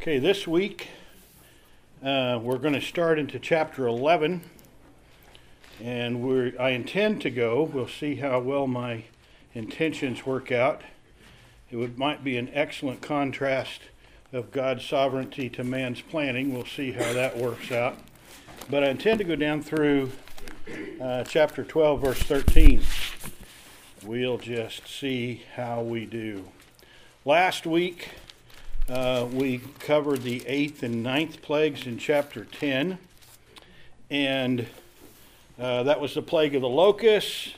Okay, this week uh, we're going to start into chapter 11, and we're, I intend to go. We'll see how well my intentions work out. It would, might be an excellent contrast of God's sovereignty to man's planning. We'll see how that works out. But I intend to go down through uh, chapter 12, verse 13. We'll just see how we do. Last week, uh, we covered the eighth and ninth plagues in chapter 10, and uh, that was the plague of the locusts.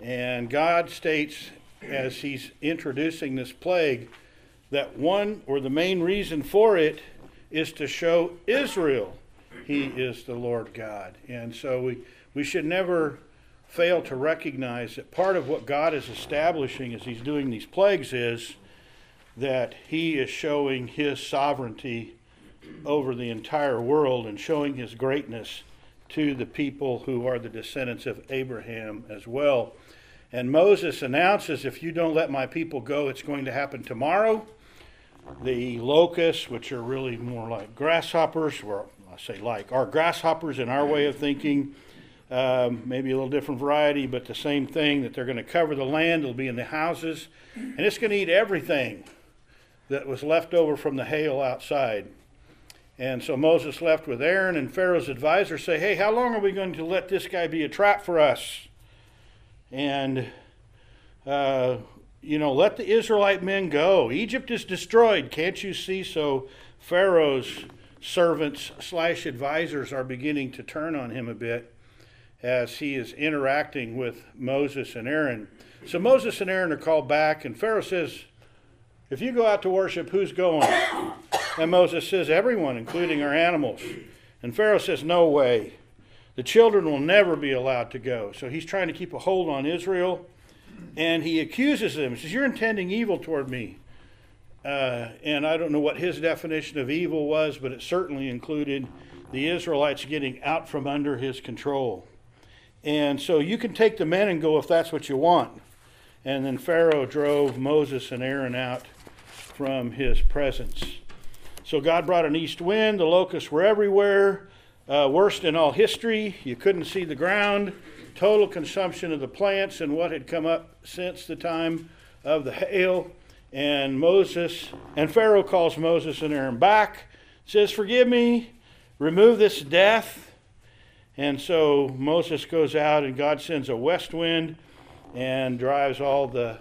And God states, as He's introducing this plague, that one or the main reason for it is to show Israel He is the Lord God. And so we, we should never fail to recognize that part of what God is establishing as He's doing these plagues is that he is showing his sovereignty over the entire world and showing his greatness to the people who are the descendants of Abraham as well. And Moses announces, If you don't let my people go, it's going to happen tomorrow. The locusts, which are really more like grasshoppers, or I say like, are grasshoppers in our way of thinking. Um, maybe a little different variety, but the same thing that they're going to cover the land, it'll be in the houses, and it's going to eat everything that was left over from the hail outside. And so Moses left with Aaron, and Pharaoh's advisors say, Hey, how long are we going to let this guy be a trap for us? And, uh, you know, let the Israelite men go. Egypt is destroyed. Can't you see? So Pharaoh's servants slash advisors are beginning to turn on him a bit as he is interacting with Moses and Aaron. So Moses and Aaron are called back, and Pharaoh says, if you go out to worship, who's going? And Moses says, Everyone, including our animals. And Pharaoh says, No way. The children will never be allowed to go. So he's trying to keep a hold on Israel. And he accuses them. He says, You're intending evil toward me. Uh, and I don't know what his definition of evil was, but it certainly included the Israelites getting out from under his control. And so you can take the men and go if that's what you want. And then Pharaoh drove Moses and Aaron out from his presence. So God brought an east wind, the locusts were everywhere, uh, worst in all history. You couldn't see the ground, total consumption of the plants and what had come up since the time of the hail. And Moses, and Pharaoh calls Moses and Aaron back, says, Forgive me, remove this death. And so Moses goes out, and God sends a west wind and drives all the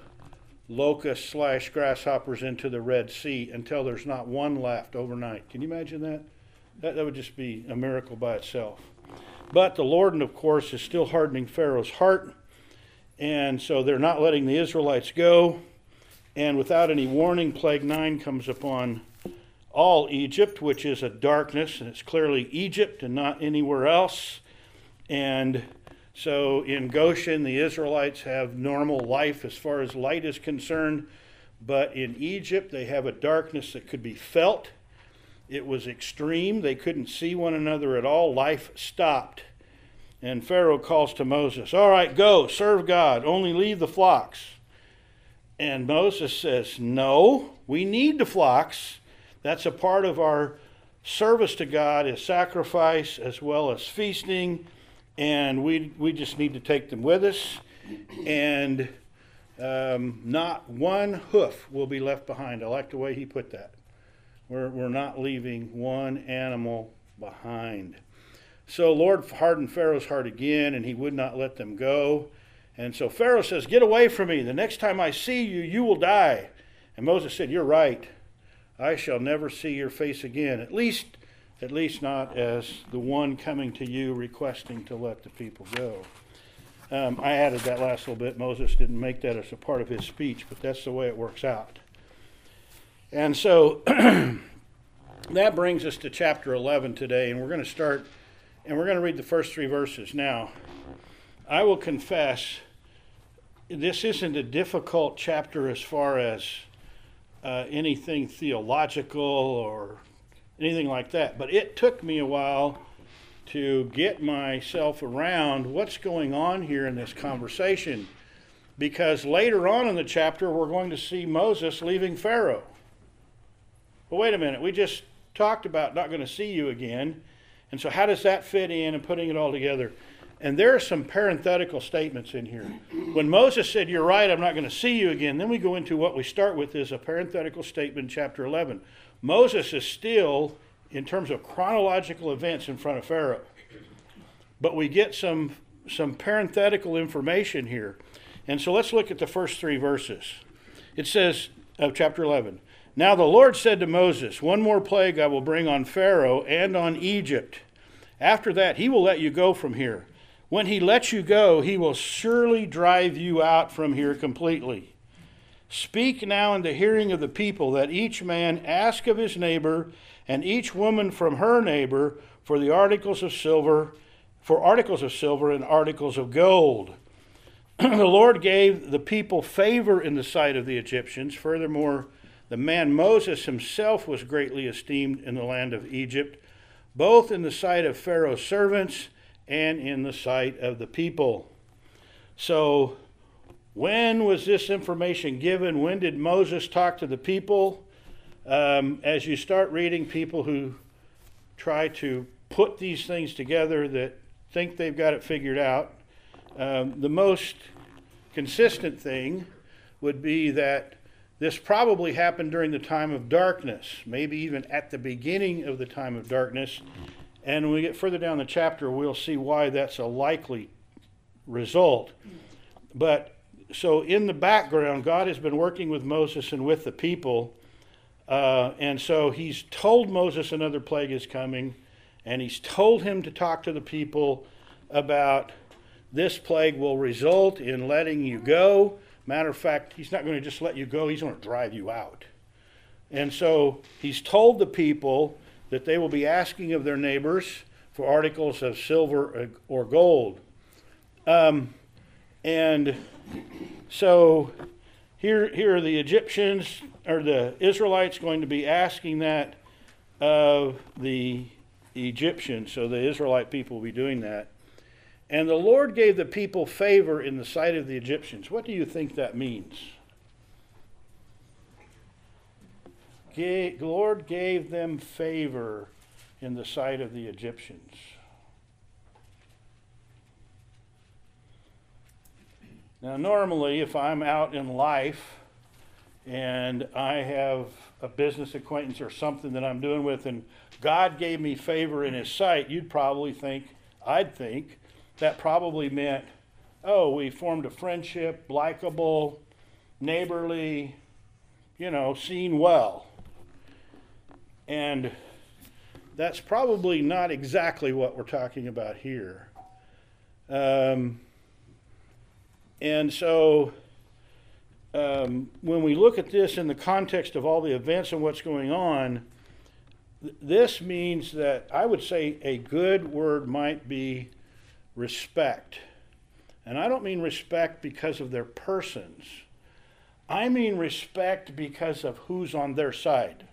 locusts slash grasshoppers into the Red Sea until there's not one left overnight. Can you imagine that? That, that would just be a miracle by itself. But the Lord, of course, is still hardening Pharaoh's heart. And so they're not letting the Israelites go. And without any warning, Plague 9 comes upon all Egypt, which is a darkness, and it's clearly Egypt and not anywhere else. And so in Goshen, the Israelites have normal life as far as light is concerned, but in Egypt, they have a darkness that could be felt. It was extreme. They couldn't see one another at all. Life stopped. And Pharaoh calls to Moses, All right, go, serve God, only leave the flocks. And Moses says, No, we need the flocks. That's a part of our service to God is sacrifice as well as feasting and we, we just need to take them with us. And um, not one hoof will be left behind. I like the way he put that. We're, we're not leaving one animal behind. So Lord hardened Pharaoh's heart again, and he would not let them go. And so Pharaoh says, Get away from me. The next time I see you, you will die. And Moses said, You're right. I shall never see your face again. At least at least not as the one coming to you requesting to let the people go. Um, I added that last little bit. Moses didn't make that as a part of his speech, but that's the way it works out. And so that brings us to chapter 11 today, and we're going to start, and we're going to read the first three verses. Now, I will confess, this isn't a difficult chapter as far as uh, anything theological or anything like that. But it took me a while to get myself around what's going on here in this conversation because later on in the chapter we're going to see Moses leaving Pharaoh. well, wait a minute, we just talked about not going to see you again. And so, how does that fit in and putting it all together? And there are some parenthetical statements in here. When Moses said, You're right, I'm not going to see you again, then we go into what we start with is a parenthetical statement chapter 11. Moses is still, in terms of chronological events, in front of Pharaoh. But we get some, some parenthetical information here. And so let's look at the first three verses. It says, of chapter 11, Now the Lord said to Moses, One more plague I will bring on Pharaoh and on Egypt. After that, he will let you go from here. When he lets you go, he will surely drive you out from here completely. Speak now in the hearing of the people that each man ask of his neighbor and each woman from her neighbor for the articles of silver, for articles of silver and articles of gold. the Lord gave the people favor in the sight of the Egyptians. Furthermore, the man Moses himself was greatly esteemed in the land of Egypt, both in the sight of Pharaoh's servants and in the sight of the people. So, when was this information given? When did Moses talk to the people? Um, as you start reading, people who try to put these things together that think they've got it figured out, um, the most consistent thing would be that this probably happened during the time of darkness, maybe even at the beginning of the time of darkness, and when we get further down the chapter, we'll see why that's a likely result. But so in the background, God has been working with Moses and with the people. Uh, and so he's told Moses another plague is coming, and he's told him to talk to the people about this plague will result in letting you go. Matter of fact, he's not going to just let you go, he's going to drive you out. And so he's told the people that they will be asking of their neighbors for articles of silver or gold. Um, and so here, here are the Egyptians or the Israelites going to be asking that of the Egyptians. So the Israelite people will be doing that. And the Lord gave the people favor in the sight of the Egyptians. What do you think that means? The Lord gave them favor in the sight of the Egyptians. Now, normally, if I'm out in life and I have a business acquaintance or something that I'm doing with, and God gave me favor in His sight, you'd probably think, I'd think, that probably meant, oh, we formed a friendship, likable, neighborly, you know, seen well. And that's probably not exactly what we're talking about here. Um, and so um, when we look at this in the context of all the events and what's going on, th- this means that I would say a good word might be respect. And I don't mean respect because of their persons, I mean respect because of who's on their side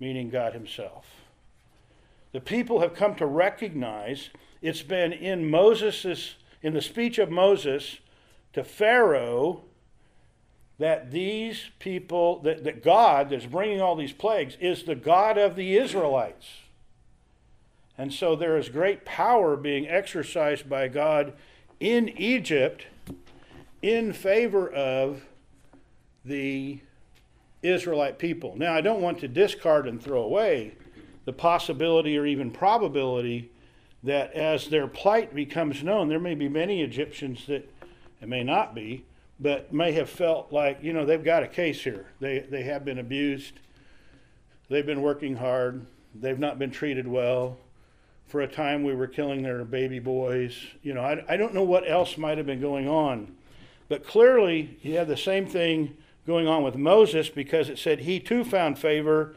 meaning God Himself. The people have come to recognize it's been in Moses's in the speech of Moses to Pharaoh that these people that, that God that's bringing all these plagues is the God of the Israelites. And so there is great power being exercised by God in Egypt in favor of the Israelite people. Now, I don't want to discard and throw away the possibility or even probability that as their plight becomes known, there may be many Egyptians that, it may not be, but may have felt like, you know, they've got a case here. They, they have been abused, they've been working hard, they've not been treated well. For a time, we were killing their baby boys. You know, I, I don't know what else might have been going on. But clearly, you have the same thing going on with Moses because it said he too found favor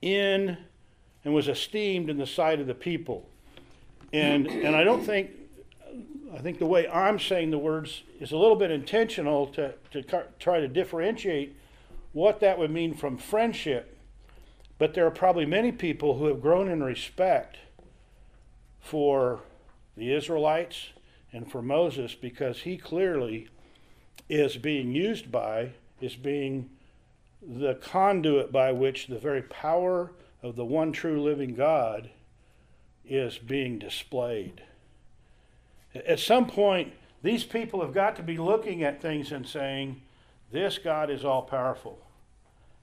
in and was esteemed in the sight of the people. And, and I don't think, I think the way I'm saying the words is a little bit intentional to, to try to differentiate what that would mean from friendship. But there are probably many people who have grown in respect for the Israelites and for Moses because he clearly is being used by is being the conduit by which the very power of the one true living God is being displayed. At some point, these people have got to be looking at things and saying, This God is all powerful.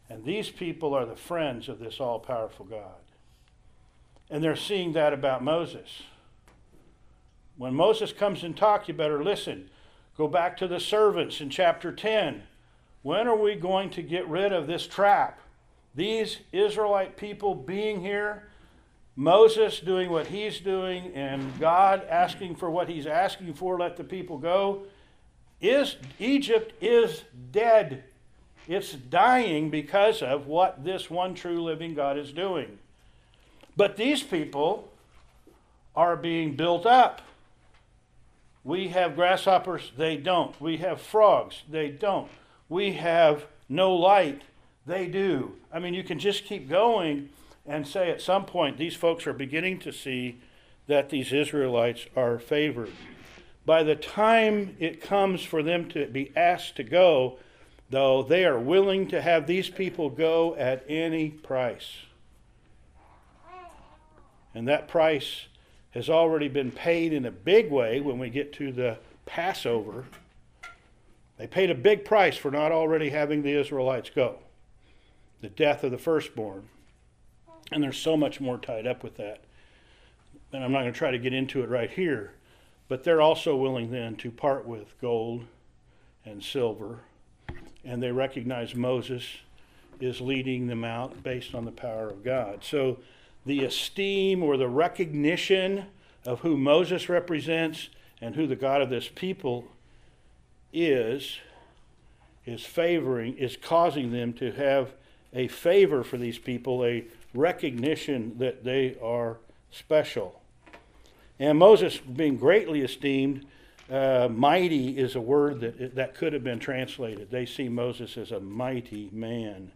And these people are the friends of this all powerful God. And they're seeing that about Moses. When Moses comes and talks, you better listen. Go back to the servants in chapter 10. When are we going to get rid of this trap? These Israelite people being here, Moses doing what he's doing, and God asking for what he's asking for, let the people go. Is Egypt is dead. It's dying because of what this one true living God is doing. But these people are being built up. We have grasshoppers, they don't. We have frogs, they don't. We have no light, they do. I mean, you can just keep going and say at some point these folks are beginning to see that these Israelites are favored. By the time it comes for them to be asked to go, though, they are willing to have these people go at any price. And that price has already been paid in a big way when we get to the Passover. They paid a big price for not already having the Israelites go the death of the firstborn. And there's so much more tied up with that. And I'm not going to try to get into it right here. But they're also willing then to part with gold and silver. And they recognize Moses is leading them out based on the power of God. So the esteem or the recognition of who Moses represents and who the God of this people is is favoring is causing them to have a favor for these people a recognition that they are special and moses being greatly esteemed uh, mighty is a word that that could have been translated they see moses as a mighty man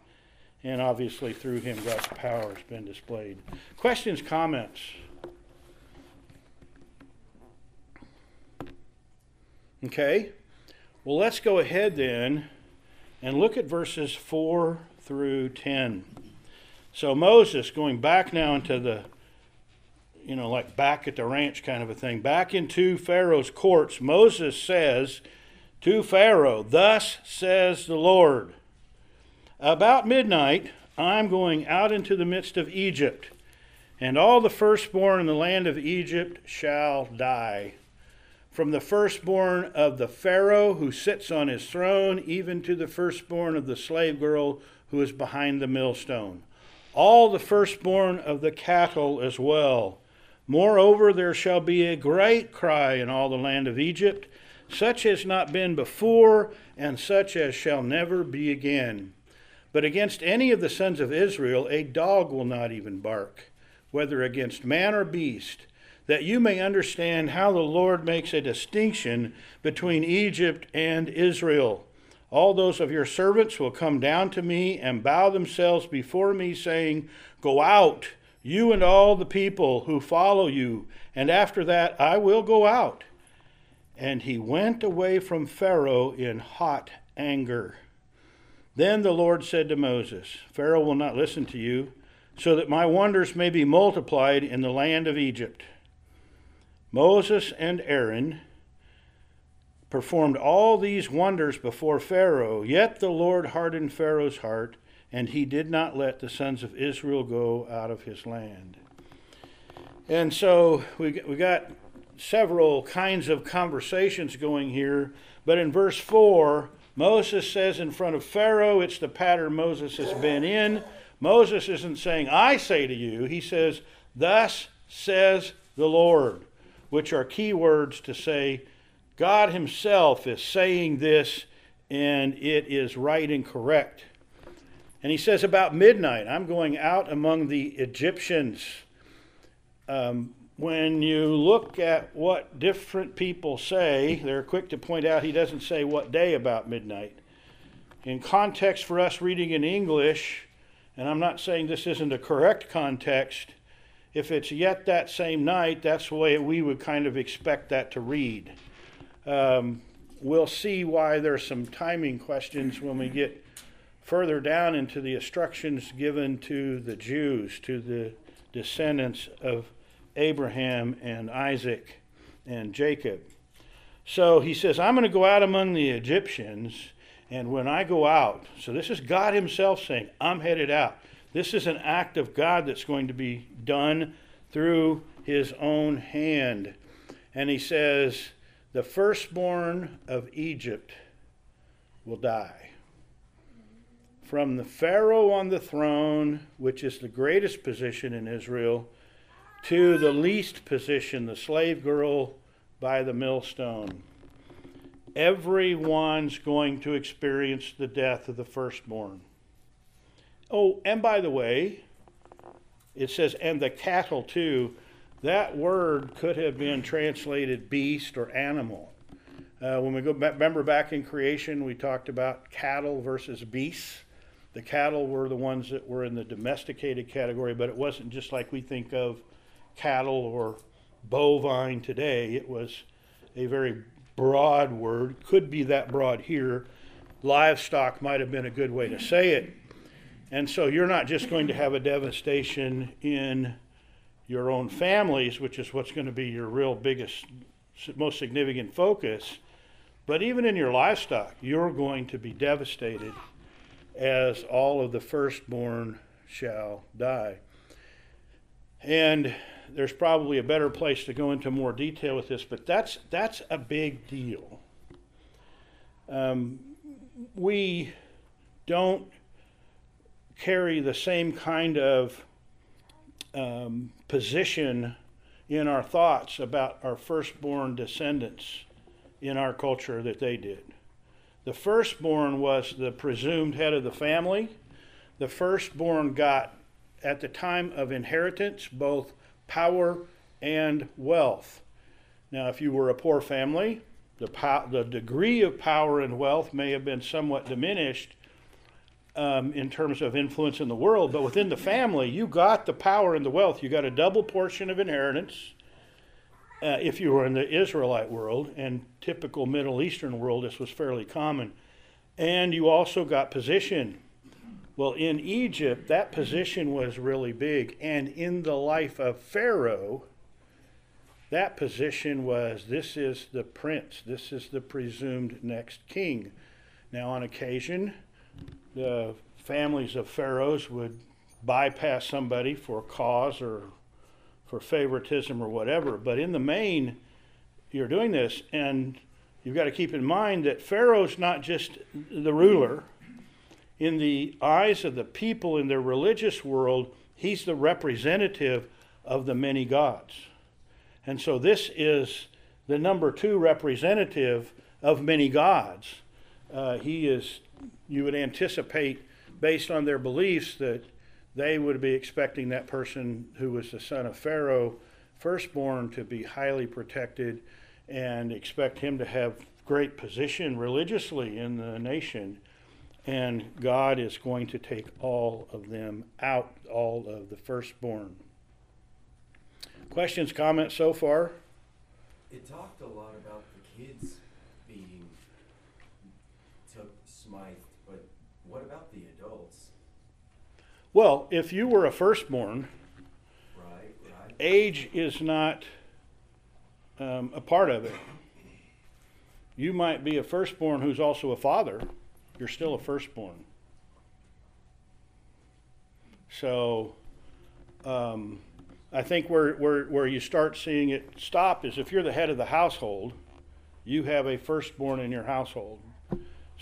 and obviously through him God's power has been displayed. Questions, comments? Okay, well, let's go ahead then and look at verses 4 through 10. So, Moses, going back now into the, you know, like back at the ranch kind of a thing, back into Pharaoh's courts, Moses says to Pharaoh, Thus says the Lord. About midnight, I'm going out into the midst of Egypt, and all the firstborn in the land of Egypt shall die. From the firstborn of the Pharaoh who sits on his throne, even to the firstborn of the slave girl who is behind the millstone. All the firstborn of the cattle as well. Moreover, there shall be a great cry in all the land of Egypt, such as not been before, and such as shall never be again. But against any of the sons of Israel a dog will not even bark, whether against man or beast, that you may understand how the Lord makes a distinction between Egypt and Israel. All those of your servants will come down to me and bow themselves before me, saying, Go out, you and all the people who follow you, and after that I will go out. And he went away from Pharaoh in hot anger. Then the Lord said to Moses, Pharaoh will not listen to you, so that my wonders may be multiplied in the land of Egypt. Moses and Aaron performed all these wonders before Pharaoh, yet the Lord hardened Pharaoh's heart, and he did not let the sons of Israel go out of his land. And so we, we got several kinds of conversations going here, but in verse 4, Moses says in front of Pharaoh, it's the pattern Moses has been in. Moses isn't saying, I say to you. He says, Thus says the Lord, which are key words to say, God Himself is saying this and it is right and correct. And he says, About midnight, I'm going out among the Egyptians. Um, when you look at what different people say, they're quick to point out he doesn't say what day about midnight. In context for us reading in English, and I'm not saying this isn't a correct context, if it's yet that same night, that's the way we would kind of expect that to read. Um, we'll see why there's some timing questions when we get further down into the instructions given to the Jews, to the descendants of Abraham and Isaac and Jacob. So he says, I'm going to go out among the Egyptians, and when I go out, so this is God Himself saying, I'm headed out. This is an act of God that's going to be done through His own hand. And he says, The firstborn of Egypt will die. From the Pharaoh on the throne, which is the greatest position in Israel, to the least position, the slave girl by the millstone. Everyone's going to experience the death of the firstborn. Oh, and by the way, it says, and the cattle too. That word could have been translated beast or animal. Uh, when we go back, remember back in creation, we talked about cattle versus beasts. The cattle were the ones that were in the domesticated category, but it wasn't just like we think of cattle or bovine today. It was a very broad word, could be that broad here. Livestock might have been a good way to say it. And so you're not just going to have a devastation in your own families, which is what's going to be your real biggest, most significant focus, but even in your livestock, you're going to be devastated as all of the firstborn shall die. And there's probably a better place to go into more detail with this, but that's that's a big deal. Um, we don't carry the same kind of um, position in our thoughts about our firstborn descendants in our culture that they did. The firstborn was the presumed head of the family. The firstborn got, at the time of inheritance, both power and wealth. Now, if you were a poor family, the, po- the degree of power and wealth may have been somewhat diminished um, in terms of influence in the world, but within the family, you got the power and the wealth. You got a double portion of inheritance. Uh, if you were in the Israelite world and typical Middle Eastern world, this was fairly common. And you also got position. Well, in Egypt, that position was really big. And in the life of Pharaoh, that position was this is the prince, this is the presumed next king. Now, on occasion, the families of pharaohs would bypass somebody for cause or for favoritism or whatever. But in the main, you're doing this, and you've got to keep in mind that Pharaoh's not just the ruler. In the eyes of the people in their religious world, he's the representative of the many gods. And so this is the number two representative of many gods. Uh, he is you would anticipate, based on their beliefs, that they would be expecting that person who was the son of Pharaoh, firstborn, to be highly protected and expect him to have great position religiously in the nation. And God is going to take all of them out, all of the firstborn. Questions, comments so far? It talked a lot about the kids being took smite what about the adults? Well, if you were a firstborn, right, right. age is not um, a part of it. You might be a firstborn who's also a father. You're still a firstborn. So, um, I think where, where, where you start seeing it stop is if you're the head of the household, you have a firstborn in your household.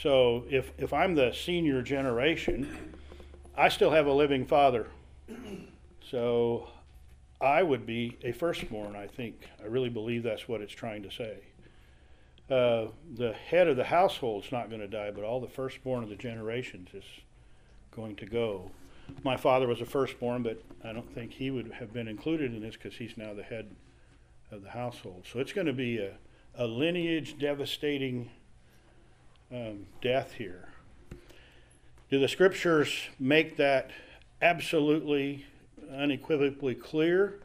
So if, if I'm the senior generation, I still have a living father. So I would be a firstborn, I think. I really believe that's what it's trying to say. Uh, the head of the household's not going to die, but all the firstborn of the generations is going to go. My father was a firstborn, but I don't think he would have been included in this because he's now the head of the household. So it's going to be a, a lineage devastating um, death here. Do the scriptures make that absolutely unequivocally clear?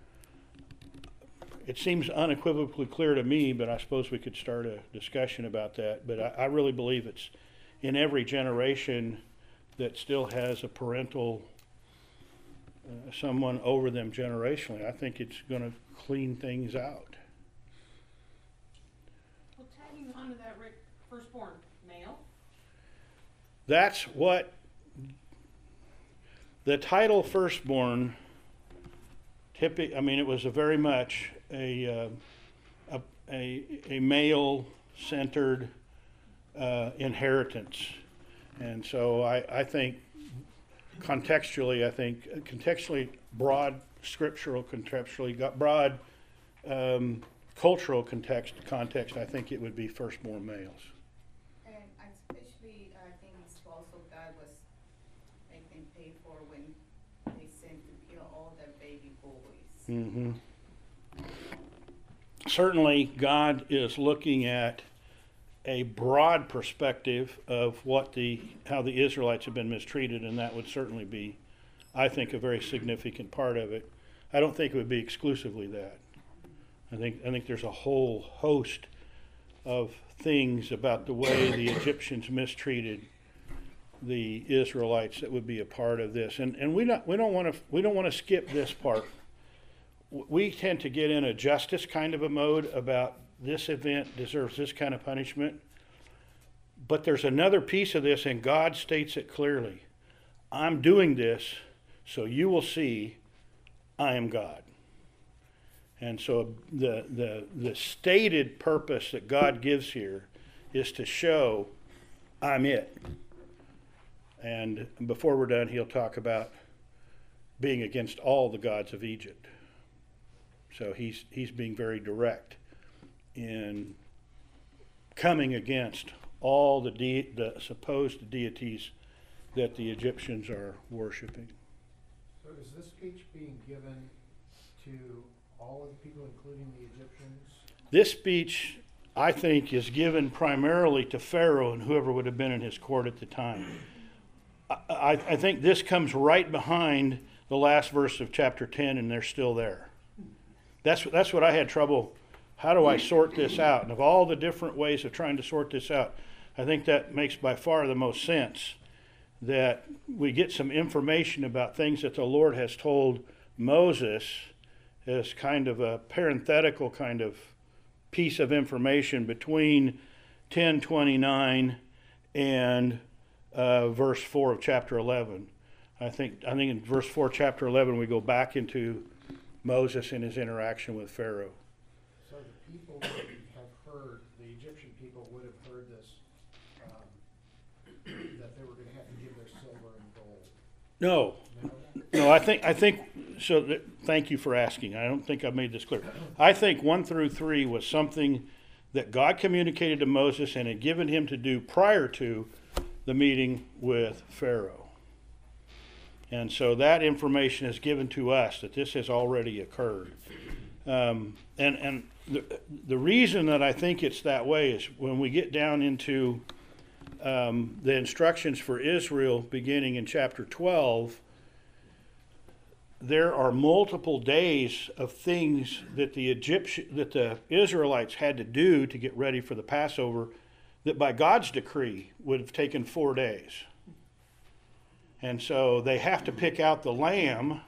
It seems unequivocally clear to me, but I suppose we could start a discussion about that. But I, I really believe it's in every generation that still has a parental, uh, someone over them generationally. I think it's going to clean things out. Well, tagging on to that, Rick, firstborn? That's what the title firstborn I mean it was very much a uh, a, a, a male centered uh, inheritance. And so I, I think contextually I think contextually broad scriptural contextually broad um, cultural context context I think it would be firstborn males. And especially, I think it's also God was making pay for when they sent to kill all the baby boys. hmm Certainly, God is looking at a broad perspective of what the how the Israelites have been mistreated, and that would certainly be, I think, a very significant part of it. I don't think it would be exclusively that. I think I think there's a whole host of things about the way the Egyptians mistreated the Israelites that would be a part of this, and and we don't we don't want to we don't want to skip this part we tend to get in a justice kind of a mode about this event deserves this kind of punishment. But there's another piece of this, and God states it clearly I'm doing this so you will see I am God. And so the, the, the stated purpose that God gives here is to show I'm it. And before we're done, he'll talk about being against all the gods of Egypt. So he's he's being very direct in coming against all the de- the supposed deities that the Egyptians are worshiping. So is this speech being given to all of the people, including the Egyptians? This speech, I think, is given primarily to Pharaoh and whoever would have been in his court at the time. I, I, I think this comes right behind the last verse of chapter 10, and they're still there. That's, that's what I had trouble. How do I sort this out? And of all the different ways of trying to sort this out, I think that makes by far the most sense that we get some information about things that the Lord has told Moses as kind of a parenthetical kind of piece of information between 1029 and uh, verse 4 of chapter 11. I think, I think in verse 4, chapter 11, we go back into Moses and his interaction with Pharaoh. So the people would have heard, the Egyptian people would have heard this, um, that they were gonna have to give their silver and gold. No, No? no, I think, I think, so that, thank you for asking. I don't think I've made this clear. I think one through three was something that God communicated to Moses and had given him to do prior to the meeting with Pharaoh. And so that information is given to us that this has already occurred. Um, and and the, the reason that I think it's that way is when we get down into um, the instructions for Israel beginning in chapter 12, there are multiple days of things that the Egyptian that the Israelites had to do to get ready for the Passover that by God's decree would have taken 4 days. And so they have to pick out the lamb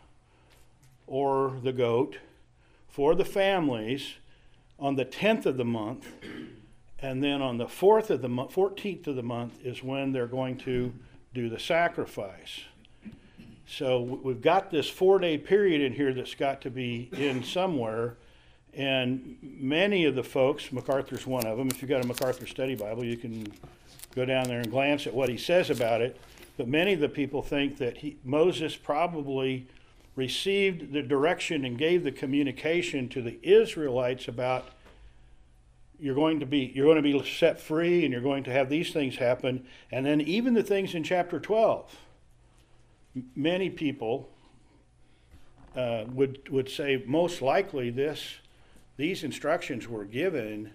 or the goat for the families on the 10th of the month. And then on the 4th of the month, 14th of the month is when they're going to do the sacrifice. So we've got this four day period in here that's got to be in somewhere. And many of the folks, MacArthur's one of them, if you've got a MacArthur study Bible, you can go down there and glance at what he says about it. But many of the people think that he, Moses probably received the direction and gave the communication to the Israelites about you're going to be you're going to be set free and you're going to have these things happen. And then even the things in chapter 12 many people uh, would would say most likely this these instructions were given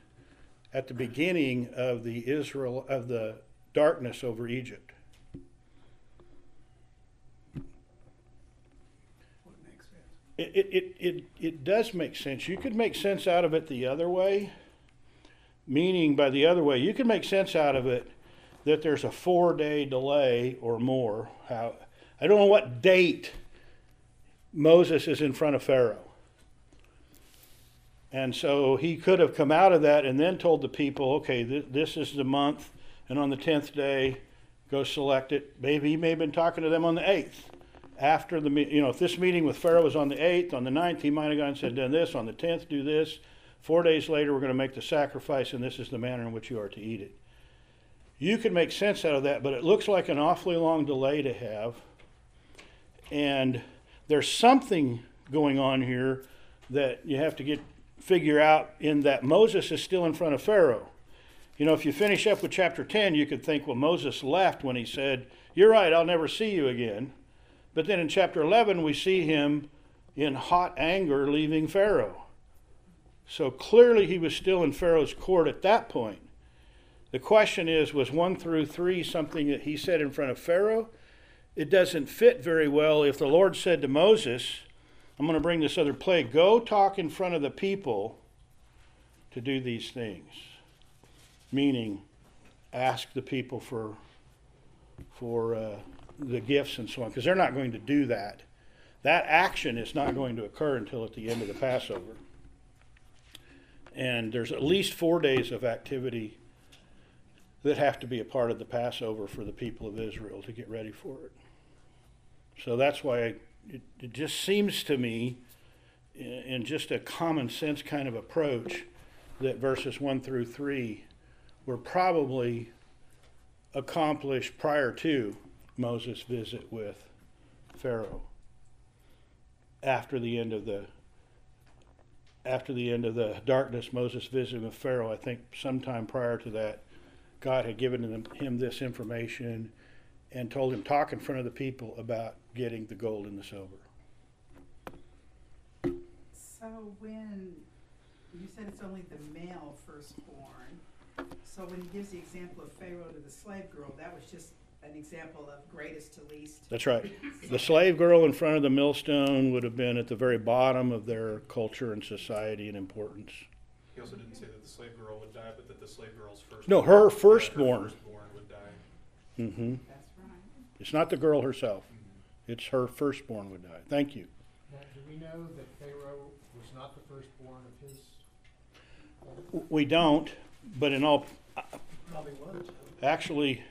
at the beginning of the Israel of the darkness over Egypt It, it, it, it, does make sense. You could make sense out of it the other way, meaning by the other way, you could make sense out of it that there's a four day delay or more. How, I don't know what date Moses is in front of Pharaoh. And so he could have come out of that and then told the people, okay, th- this is the month, and on the 10th day, go select it. Maybe he may have been talking to them on the 8th. After the, me- you know, if this meeting with Pharaoh was on the 8th, on the 9th, he might have gone and said, done this, on the 10th, do this. Four days later, we're going to make the sacrifice, and this is the manner in which you are to eat it. You can make sense out of that, but it looks like an awfully long delay to have. And there's something going on here that you have to get figure out in that Moses is still in front of Pharaoh. You know, if you finish up with chapter 10, you could think, well, Moses left when he said, You're right, I'll never see you again. But then in chapter 11, we see him in hot anger leaving Pharaoh. So clearly he was still in Pharaoh's court at that point. The question is was 1 through 3 something that he said in front of Pharaoh? It doesn't fit very well if the Lord said to Moses, I'm going to bring this other plague. Go talk in front of the people to do these things. Meaning, ask the people for, for uh, the gifts and so on, because they're not going to do that. That action is not going to occur until at the end of the Passover. And there's at least four days of activity that have to be a part of the Passover for the people of Israel to get ready for it. So that's why I, it, it just seems to me, in, in just a common sense kind of approach, that verses 1 through 3 were probably accomplished prior to Moses' visit with Pharaoh. After the end of the after the end of the darkness, Moses visited with Pharaoh. I think sometime prior to that, God had given him, him this information and told him talk in front of the people about getting the gold and the silver. So when, you said it's only the male firstborn, so when he gives the example of Pharaoh to the slave girl, that was just an example of greatest to least? That's right. The slave girl in front of the millstone would have been at the very bottom of their culture and society and importance. He also didn't say that the slave girl would die, but that the slave girl's first. No, her yeah, firstborn. firstborn would die. hmm That's right. It's not the girl herself. It's her firstborn would die. Thank you. Now, do we know that Pharaoh was not the firstborn of his? We don't, but in all, Probably was. actually,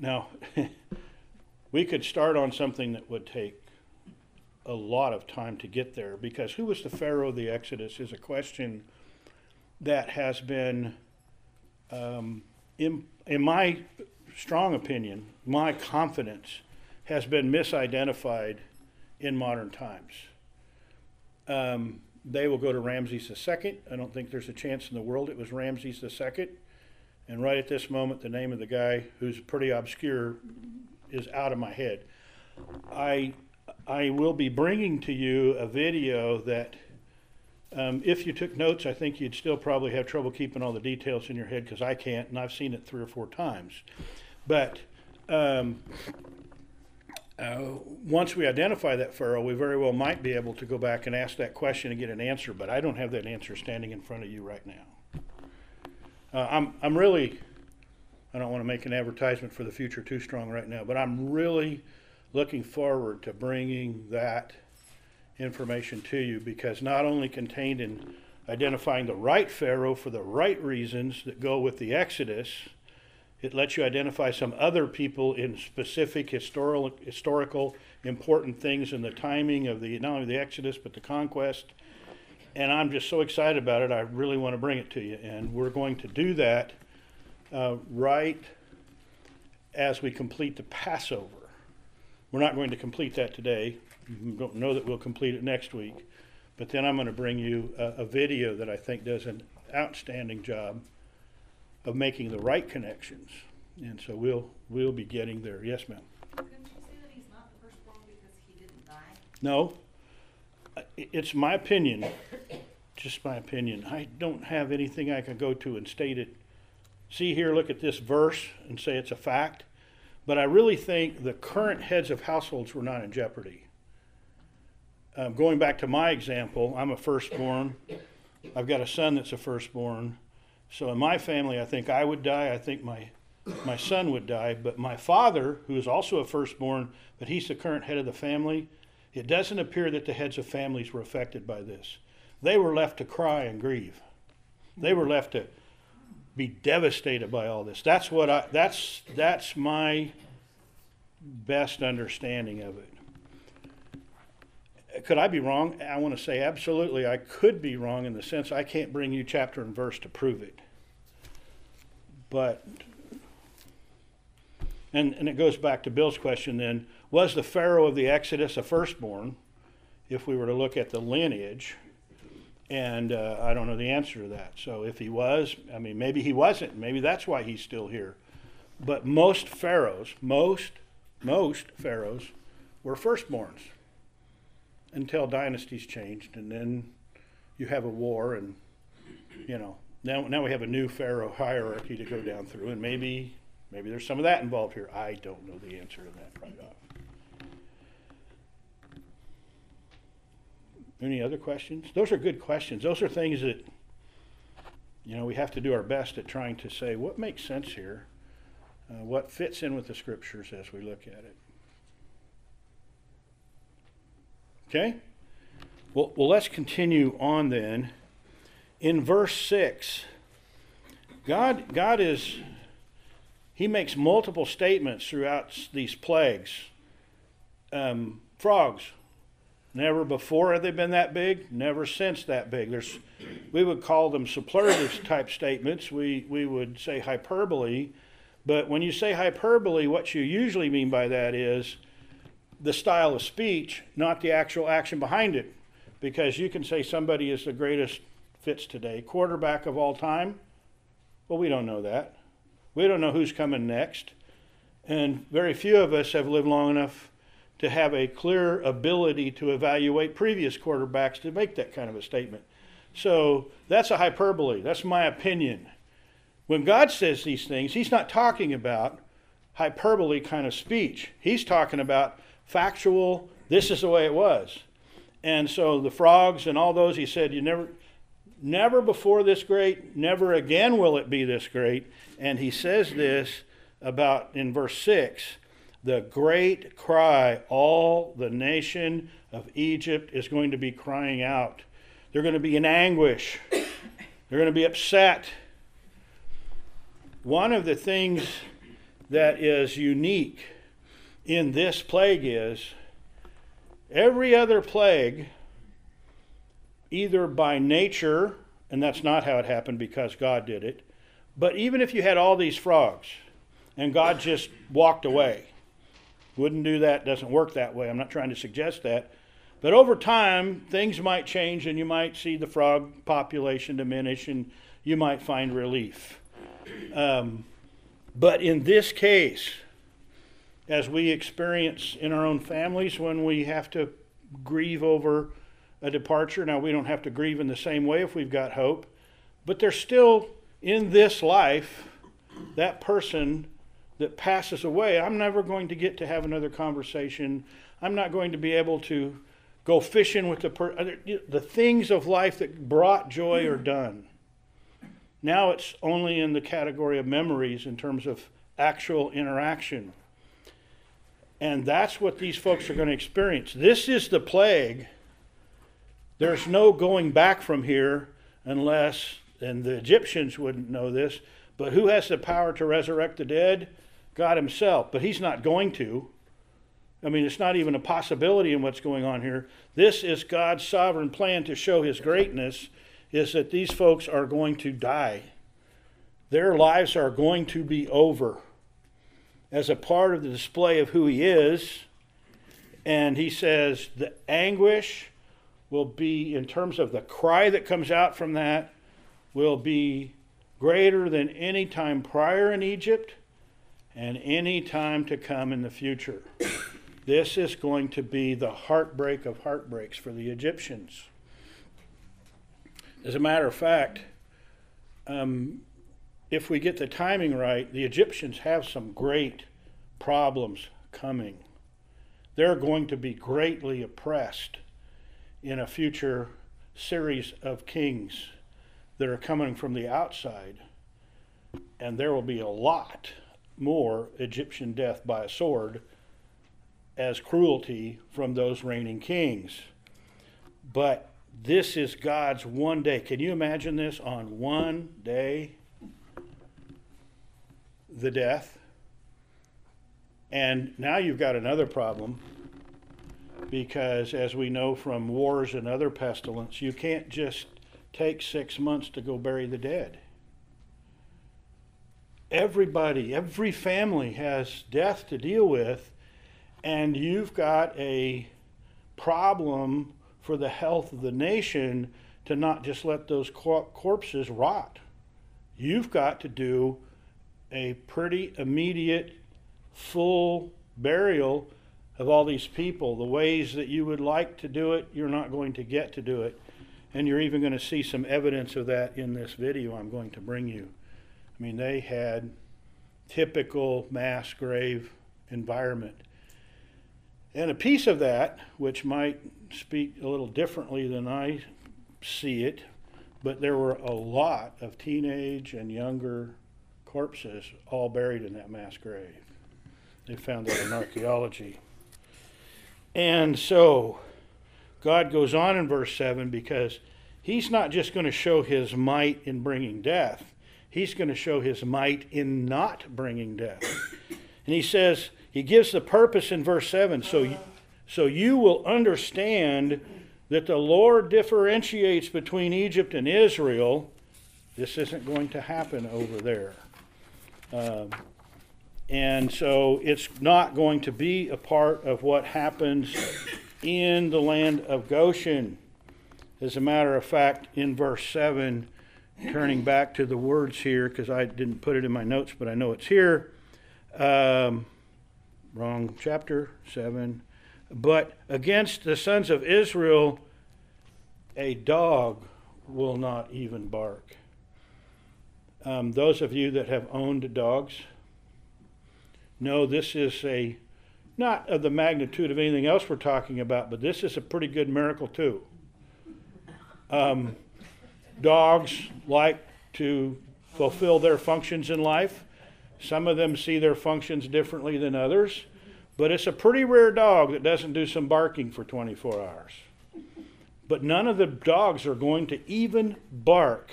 now, we could start on something that would take a lot of time to get there because who was the Pharaoh of the Exodus is a question that has been, um, in, in my strong opinion, my confidence has been misidentified in modern times. Um, they will go to Ramses II. I don't think there's a chance in the world it was Ramses II. And right at this moment, the name of the guy who's pretty obscure is out of my head. I I will be bringing to you a video that, um, if you took notes, I think you'd still probably have trouble keeping all the details in your head because I can't, and I've seen it three or four times. But um, uh, once we identify that Pharaoh, we very well might be able to go back and ask that question and get an answer. But I don't have that answer standing in front of you right now. Uh, I'm I'm really I don't want to make an advertisement for the future too strong right now, but I'm really looking forward to bringing that information to you because not only contained in identifying the right Pharaoh for the right reasons that go with the Exodus, it lets you identify some other people in specific historical, historical important things in the timing of the not only the Exodus but the conquest. And I'm just so excited about it. I really want to bring it to you, and we're going to do that uh, right as we complete the Passover. We're not going to complete that today. We don't know that we'll complete it next week. But then I'm going to bring you a, a video that I think does an outstanding job of making the right connections. And so we'll we'll be getting there. Yes, ma'am. Couldn't you say that he's not the firstborn because he didn't die? No, it's my opinion, just my opinion. I don't have anything I can go to and state it. See here, look at this verse and say it's a fact. But I really think the current heads of households were not in jeopardy. Um, going back to my example, I'm a firstborn. I've got a son that's a firstborn. So in my family, I think I would die. I think my my son would die. But my father, who is also a firstborn, but he's the current head of the family, it doesn't appear that the heads of families were affected by this. They were left to cry and grieve. They were left to be devastated by all this. That's what I that's that's my best understanding of it. Could I be wrong? I want to say absolutely I could be wrong in the sense I can't bring you chapter and verse to prove it. But and and it goes back to Bill's question then, was the Pharaoh of the Exodus a firstborn? If we were to look at the lineage, and uh, I don't know the answer to that. So if he was, I mean, maybe he wasn't. Maybe that's why he's still here. But most pharaohs, most, most pharaohs were firstborns until dynasties changed, and then you have a war, and you know now now we have a new pharaoh hierarchy to go down through, and maybe maybe there's some of that involved here. I don't know the answer to that right off. Any other questions? Those are good questions. Those are things that, you know, we have to do our best at trying to say what makes sense here, uh, what fits in with the scriptures as we look at it. Okay? Well, well, let's continue on then. In verse 6, God, God is, He makes multiple statements throughout these plagues. Um, frogs, Never before have they been that big, never since that big. There's, we would call them superlative type statements. We, we would say hyperbole. But when you say hyperbole, what you usually mean by that is the style of speech, not the actual action behind it. Because you can say somebody is the greatest fits today, quarterback of all time. Well, we don't know that. We don't know who's coming next. And very few of us have lived long enough to have a clear ability to evaluate previous quarterbacks to make that kind of a statement. So that's a hyperbole. That's my opinion. When God says these things, He's not talking about hyperbole kind of speech. He's talking about factual, this is the way it was. And so the frogs and all those, He said, you never, never before this great, never again will it be this great. And He says this about in verse 6 the great cry, all the nation of Egypt is going to be crying out. They're going to be in anguish. They're going to be upset. One of the things that is unique in this plague is every other plague, either by nature, and that's not how it happened because God did it, but even if you had all these frogs and God just walked away, wouldn't do that, doesn't work that way. I'm not trying to suggest that. But over time, things might change and you might see the frog population diminish and you might find relief. Um, but in this case, as we experience in our own families when we have to grieve over a departure, now we don't have to grieve in the same way if we've got hope, but there's still in this life that person that passes away, I'm never going to get to have another conversation. I'm not going to be able to go fishing with the per- the things of life that brought joy are done. Now it's only in the category of memories in terms of actual interaction. And that's what these folks are going to experience. This is the plague. There's no going back from here unless, and the Egyptians wouldn't know this, but who has the power to resurrect the dead? God Himself, but He's not going to. I mean, it's not even a possibility in what's going on here. This is God's sovereign plan to show His greatness, is that these folks are going to die. Their lives are going to be over as a part of the display of who He is. And He says the anguish will be, in terms of the cry that comes out from that, will be greater than any time prior in Egypt and any time to come in the future. This is going to be the heartbreak of heartbreaks for the Egyptians. As a matter of fact, um, if we get the timing right, the Egyptians have some great problems coming. They're going to be greatly oppressed in a future series of kings that are coming from the outside. And there will be a lot more Egyptian death by a sword as cruelty from those reigning kings. But this is God's one day. Can you imagine this on one day? The death. And now you've got another problem because, as we know from wars and other pestilence, you can't just take six months to go bury the dead. Everybody, every family has death to deal with, and you've got a problem for the health of the nation to not just let those cor- corpses rot. You've got to do a pretty immediate, full burial of all these people. The ways that you would like to do it, you're not going to get to do it. And you're even going to see some evidence of that in this video I'm going to bring you. I mean, they had typical mass grave environment. And a piece of that, which might speak a little differently than I see it, but there were a lot of teenage and younger corpses all buried in that mass grave. They found that in archaeology. And so God goes on in verse 7 because he's not just going to show his might in bringing death, he's going to show his might in not bringing death. And he says, he gives the purpose in verse 7 so so you will understand that the Lord differentiates between Egypt and Israel. This isn't going to happen over there. Um, and so it's not going to be a part of what happens in the land of Goshen. As a matter of fact, in verse 7, turning back to the words here, because I didn't put it in my notes, but I know it's here. Um, wrong chapter 7. But against the sons of Israel, a dog will not even bark. Um, those of you that have owned dogs know this is a not of the magnitude of anything else we're talking about, but this is a pretty good miracle too. Um, dogs like to fulfill their functions in life. Some of them see their functions differently than others, but it's a pretty rare dog that doesn't do some barking for 24 hours. But none of the dogs are going to even bark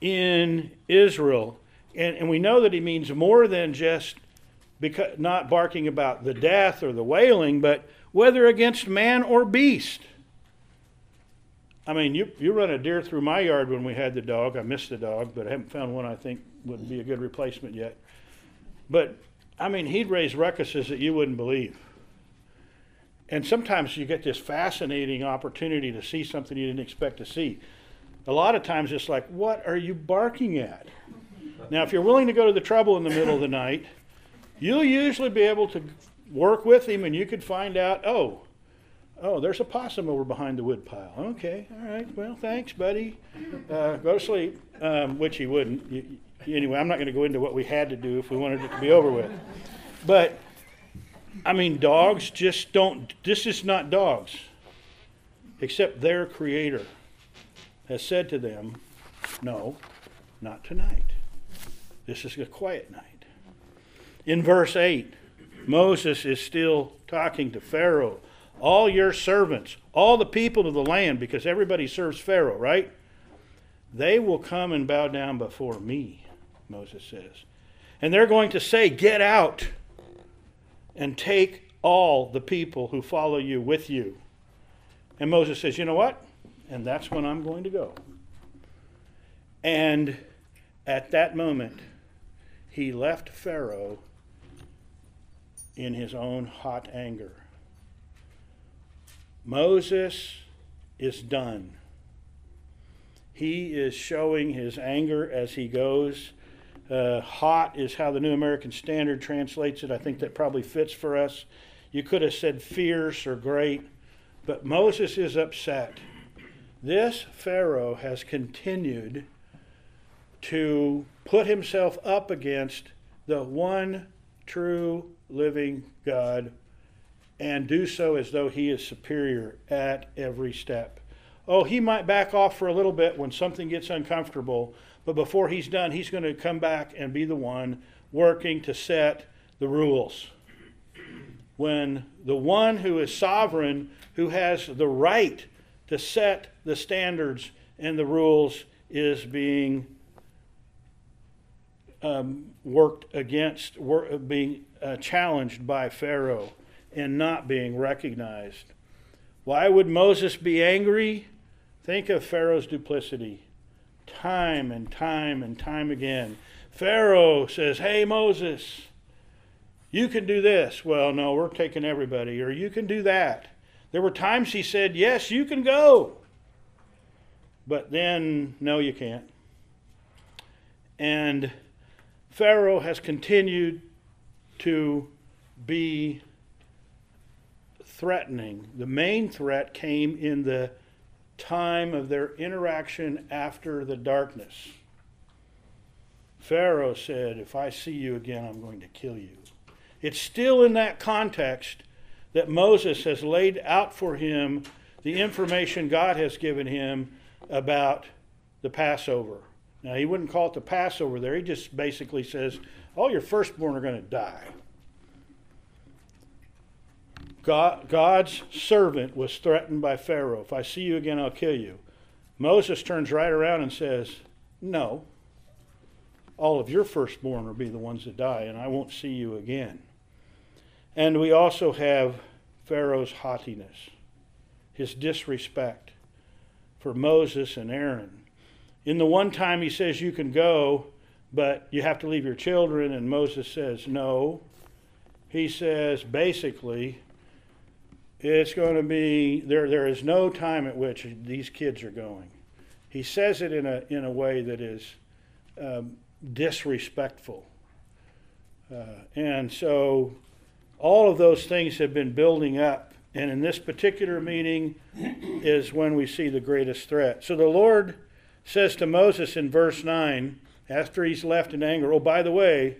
in Israel. And, and we know that he means more than just because, not barking about the death or the wailing, but whether against man or beast. I mean, you, you run a deer through my yard when we had the dog. I missed the dog, but I haven't found one I think would be a good replacement yet. But, I mean, he'd raise ruckuses that you wouldn't believe. And sometimes you get this fascinating opportunity to see something you didn't expect to see. A lot of times it's like, what are you barking at? Now, if you're willing to go to the trouble in the middle of the night, you'll usually be able to work with him and you could find out, oh, oh, there's a possum over behind the wood pile. Okay, all right, well, thanks, buddy. Uh, go to sleep, um, which he wouldn't. You, anyway, I'm not going to go into what we had to do if we wanted it to be over with. But, I mean, dogs just don't, this is not dogs, except their creator has said to them, no, not tonight. This is a quiet night. In verse 8, Moses is still talking to Pharaoh. All your servants, all the people of the land, because everybody serves Pharaoh, right? They will come and bow down before me, Moses says. And they're going to say, Get out and take all the people who follow you with you. And Moses says, You know what? And that's when I'm going to go. And at that moment, he left Pharaoh in his own hot anger. Moses is done. He is showing his anger as he goes. Uh, hot is how the New American Standard translates it. I think that probably fits for us. You could have said fierce or great, but Moses is upset. This Pharaoh has continued to put himself up against the one true living God and do so as though he is superior at every step. Oh, he might back off for a little bit when something gets uncomfortable, but before he's done, he's going to come back and be the one working to set the rules. When the one who is sovereign, who has the right to set the standards and the rules, is being um, worked against, wor- being uh, challenged by Pharaoh and not being recognized. Why would Moses be angry? Think of Pharaoh's duplicity. Time and time and time again. Pharaoh says, Hey, Moses, you can do this. Well, no, we're taking everybody. Or you can do that. There were times he said, Yes, you can go. But then, no, you can't. And Pharaoh has continued to be threatening. The main threat came in the time of their interaction after the darkness. Pharaoh said, If I see you again, I'm going to kill you. It's still in that context that Moses has laid out for him the information God has given him about the Passover. Now, he wouldn't call it the Passover there. He just basically says, All your firstborn are going to die. God, God's servant was threatened by Pharaoh. If I see you again, I'll kill you. Moses turns right around and says, No, all of your firstborn will be the ones that die, and I won't see you again. And we also have Pharaoh's haughtiness, his disrespect for Moses and Aaron. In the one time he says, You can go, but you have to leave your children, and Moses says, No. He says, basically, it's going to be there. There is no time at which these kids are going. He says it in a in a way that is um, disrespectful, uh, and so all of those things have been building up. And in this particular meeting is when we see the greatest threat. So the Lord says to Moses in verse 9, after he's left in anger, oh, by the way,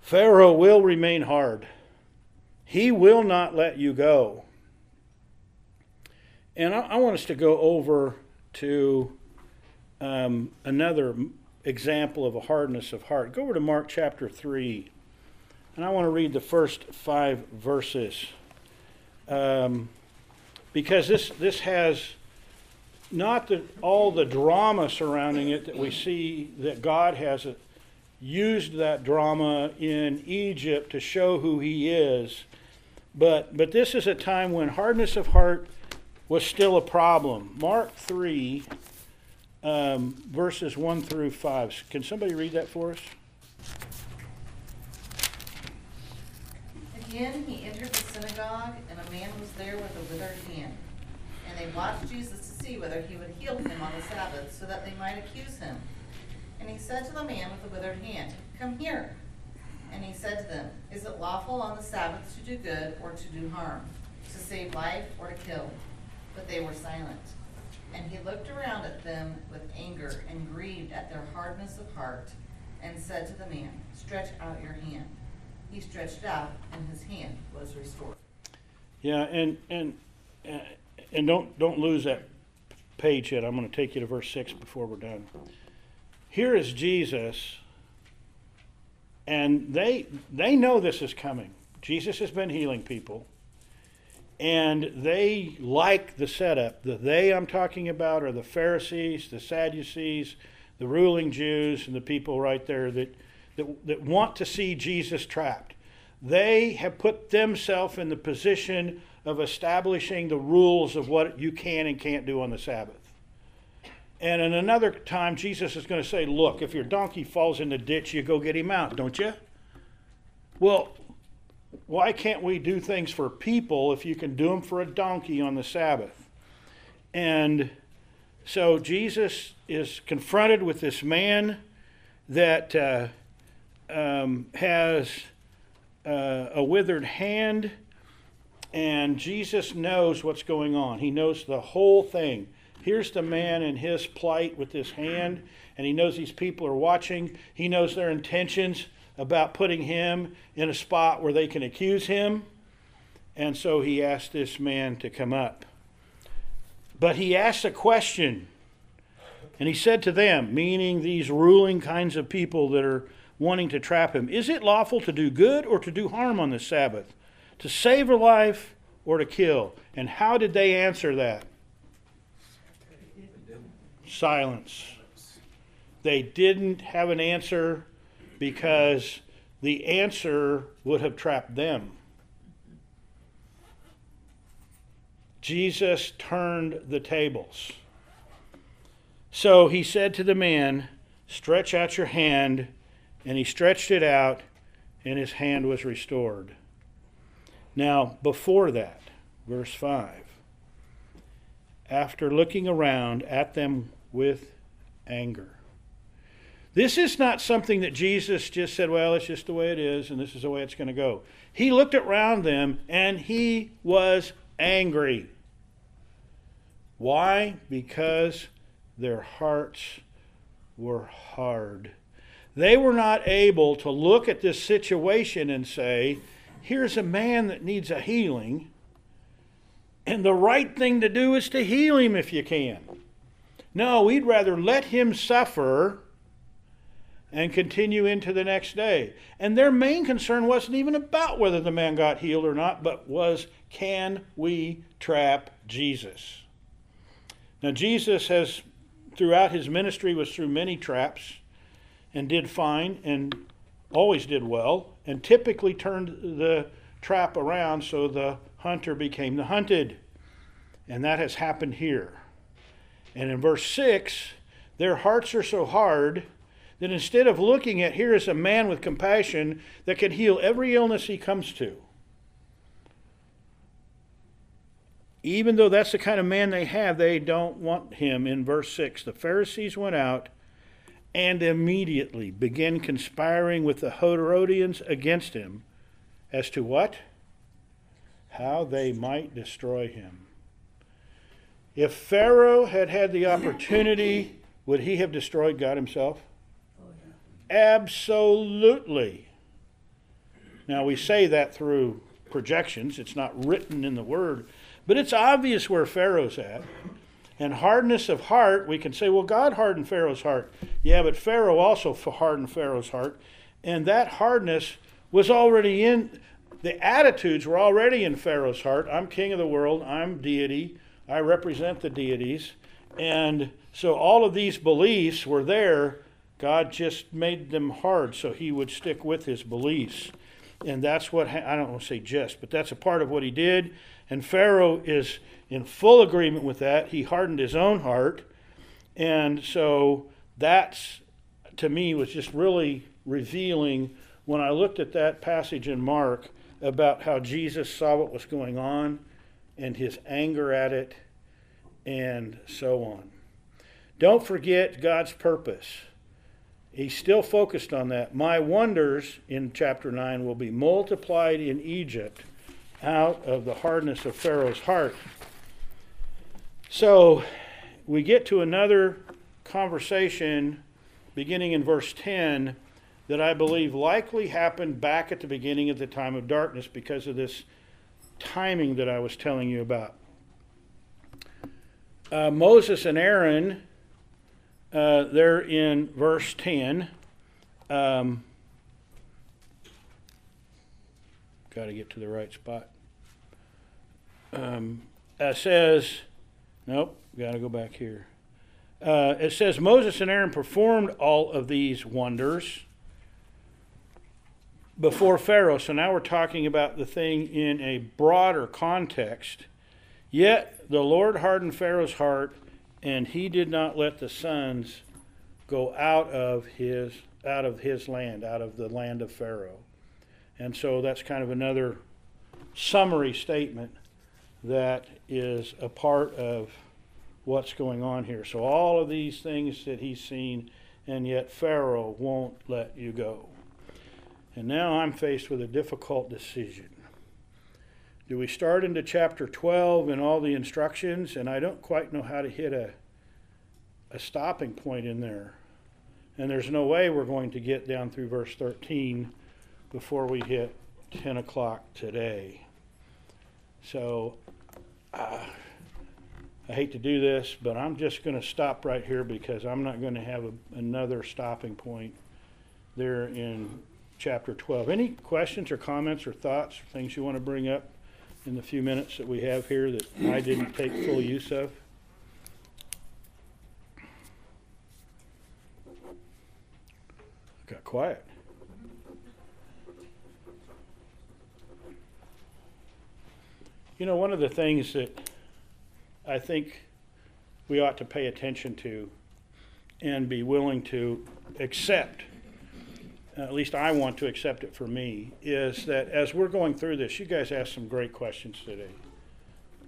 Pharaoh will remain hard. He will not let you go. And I, I want us to go over to um, another example of a hardness of heart. Go over to Mark chapter 3, and I want to read the first five verses. Um, because this, this has not the, all the drama surrounding it that we see that God has used that drama in Egypt to show who he is. But, but this is a time when hardness of heart was still a problem. Mark 3, um, verses 1 through 5. Can somebody read that for us? Again, he entered the synagogue, and a man was there with a withered hand. And they watched Jesus to see whether he would heal him on the Sabbath, so that they might accuse him. And he said to the man with the withered hand, Come here. And he said to them, Is it lawful on the Sabbath to do good or to do harm, to save life or to kill? But they were silent. And he looked around at them with anger and grieved at their hardness of heart, and said to the man, Stretch out your hand. He stretched out, and his hand was restored. Yeah, and and uh, and don't don't lose that page yet. I'm going to take you to verse six before we're done. Here is Jesus, and they they know this is coming. Jesus has been healing people, and they like the setup. The they I'm talking about are the Pharisees, the Sadducees, the ruling Jews, and the people right there that that, that want to see Jesus trapped. They have put themselves in the position of establishing the rules of what you can and can't do on the Sabbath. And in another time, Jesus is going to say, Look, if your donkey falls in the ditch, you go get him out, don't you? Well, why can't we do things for people if you can do them for a donkey on the Sabbath? And so Jesus is confronted with this man that. Uh, um, has uh, a withered hand, and Jesus knows what's going on. He knows the whole thing. Here's the man in his plight with this hand, and he knows these people are watching. He knows their intentions about putting him in a spot where they can accuse him. And so he asked this man to come up. But he asked a question. And he said to them, meaning these ruling kinds of people that are wanting to trap him. Is it lawful to do good or to do harm on the Sabbath? To save a life or to kill? And how did they answer that? Silence. They didn't have an answer because the answer would have trapped them. Jesus turned the tables. So he said to the man, Stretch out your hand. And he stretched it out, and his hand was restored. Now, before that, verse 5 after looking around at them with anger. This is not something that Jesus just said, well, it's just the way it is, and this is the way it's going to go. He looked around them and he was angry. Why? Because their hearts were hard. They were not able to look at this situation and say, here's a man that needs a healing, and the right thing to do is to heal him if you can. No, we'd rather let him suffer and continue into the next day. And their main concern wasn't even about whether the man got healed or not, but was can we trap Jesus? Now, Jesus has, throughout his ministry, was through many traps and did fine and always did well and typically turned the trap around so the hunter became the hunted. And that has happened here. And in verse 6, their hearts are so hard that instead of looking at here is a man with compassion that can heal every illness he comes to, even though that's the kind of man they have, they don't want him. In verse 6, the Pharisees went out and immediately began conspiring with the Herodians against him as to what? How they might destroy him. If Pharaoh had had the opportunity, would he have destroyed God himself? Oh, Absolutely. Now, we say that through projections, it's not written in the word, but it's obvious where Pharaoh's at. And hardness of heart, we can say, well, God hardened Pharaoh's heart. Yeah, but Pharaoh also hardened Pharaoh's heart. And that hardness was already in, the attitudes were already in Pharaoh's heart. I'm king of the world, I'm deity, I represent the deities. And so all of these beliefs were there. God just made them hard so he would stick with his beliefs. And that's what, I don't want to say just, but that's a part of what he did. And Pharaoh is in full agreement with that. He hardened his own heart. And so that's, to me, was just really revealing when I looked at that passage in Mark about how Jesus saw what was going on and his anger at it and so on. Don't forget God's purpose. He's still focused on that. My wonders in chapter 9 will be multiplied in Egypt out of the hardness of Pharaoh's heart. So we get to another conversation beginning in verse 10 that I believe likely happened back at the beginning of the time of darkness because of this timing that I was telling you about. Uh, Moses and Aaron, uh, they're in verse 10. Um, Got to get to the right spot. Um, it says, nope, got to go back here. Uh, it says Moses and Aaron performed all of these wonders before Pharaoh. So now we're talking about the thing in a broader context. Yet the Lord hardened Pharaoh's heart, and he did not let the sons go out of his out of his land, out of the land of Pharaoh. And so that's kind of another summary statement that is a part of what's going on here. So all of these things that he's seen, and yet Pharaoh won't let you go. And now I'm faced with a difficult decision. Do we start into chapter 12 and all the instructions? And I don't quite know how to hit a, a stopping point in there. And there's no way we're going to get down through verse 13 before we hit 10 o'clock today. So uh, I hate to do this, but I'm just going to stop right here because I'm not going to have a, another stopping point there in chapter 12. Any questions or comments or thoughts, or things you want to bring up in the few minutes that we have here that I didn't take full use of? Got quiet. You know, one of the things that I think we ought to pay attention to and be willing to accept, at least I want to accept it for me, is that as we're going through this, you guys asked some great questions today.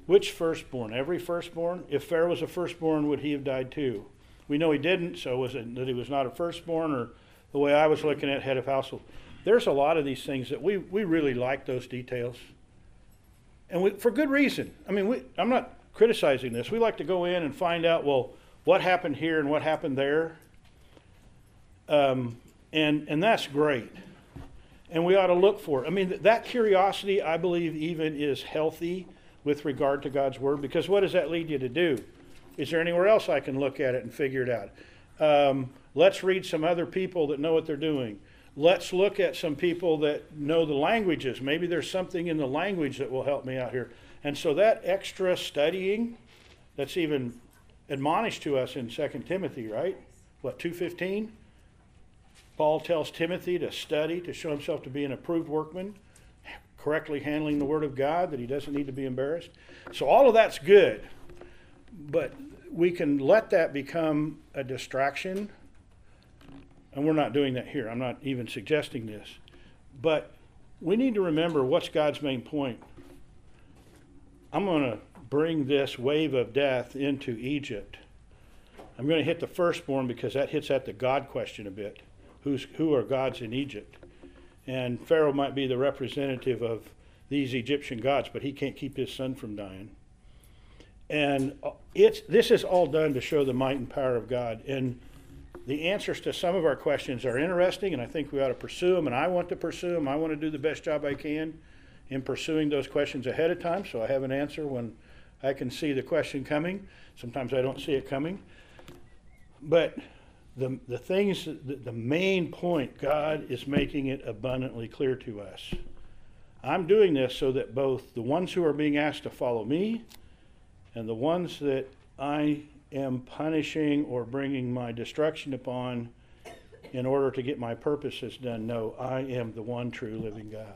Which firstborn? Every firstborn? If Pharaoh was a firstborn, would he have died too? We know he didn't, so was it that he was not a firstborn, or the way I was looking at head of household? There's a lot of these things that we, we really like those details and we, for good reason. I mean, we, I'm not criticizing this. We like to go in and find out, well, what happened here and what happened there, um, and and that's great. And we ought to look for it. I mean, that curiosity, I believe, even is healthy with regard to God's word, because what does that lead you to do? Is there anywhere else I can look at it and figure it out? Um, let's read some other people that know what they're doing let's look at some people that know the languages. Maybe there's something in the language that will help me out here. And so that extra studying, that's even admonished to us in 2 Timothy, right? What, 215? Paul tells Timothy to study, to show himself to be an approved workman, correctly handling the Word of God, that he doesn't need to be embarrassed. So all of that's good. But we can let that become a distraction and we're not doing that here. I'm not even suggesting this. But we need to remember what's God's main point. I'm going to bring this wave of death into Egypt. I'm going to hit the firstborn because that hits at the God question a bit. Who's, who are gods in Egypt? And Pharaoh might be the representative of these Egyptian gods, but he can't keep his son from dying. And uh, it's, this is all done to show the might and power of God. And the answers to some of our questions are interesting, and I think we ought to pursue them, and I want to pursue them. I want to do the best job I can in pursuing those questions ahead of time so I have an answer when I can see the question coming. Sometimes I don't see it coming. But the, the things, the, the main point, God is making it abundantly clear to us. I'm doing this so that both the ones who are being asked to follow me and the ones that I am punishing or bringing my destruction upon in order to get my purposes done. No, I am the one true living God.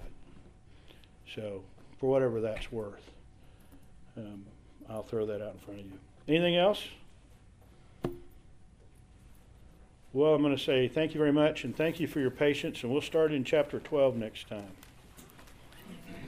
So, for whatever that's worth, um, I'll throw that out in front of you. Anything else? Well, I'm going to say thank you very much and thank you for your patience, and we'll start in chapter 12 next time.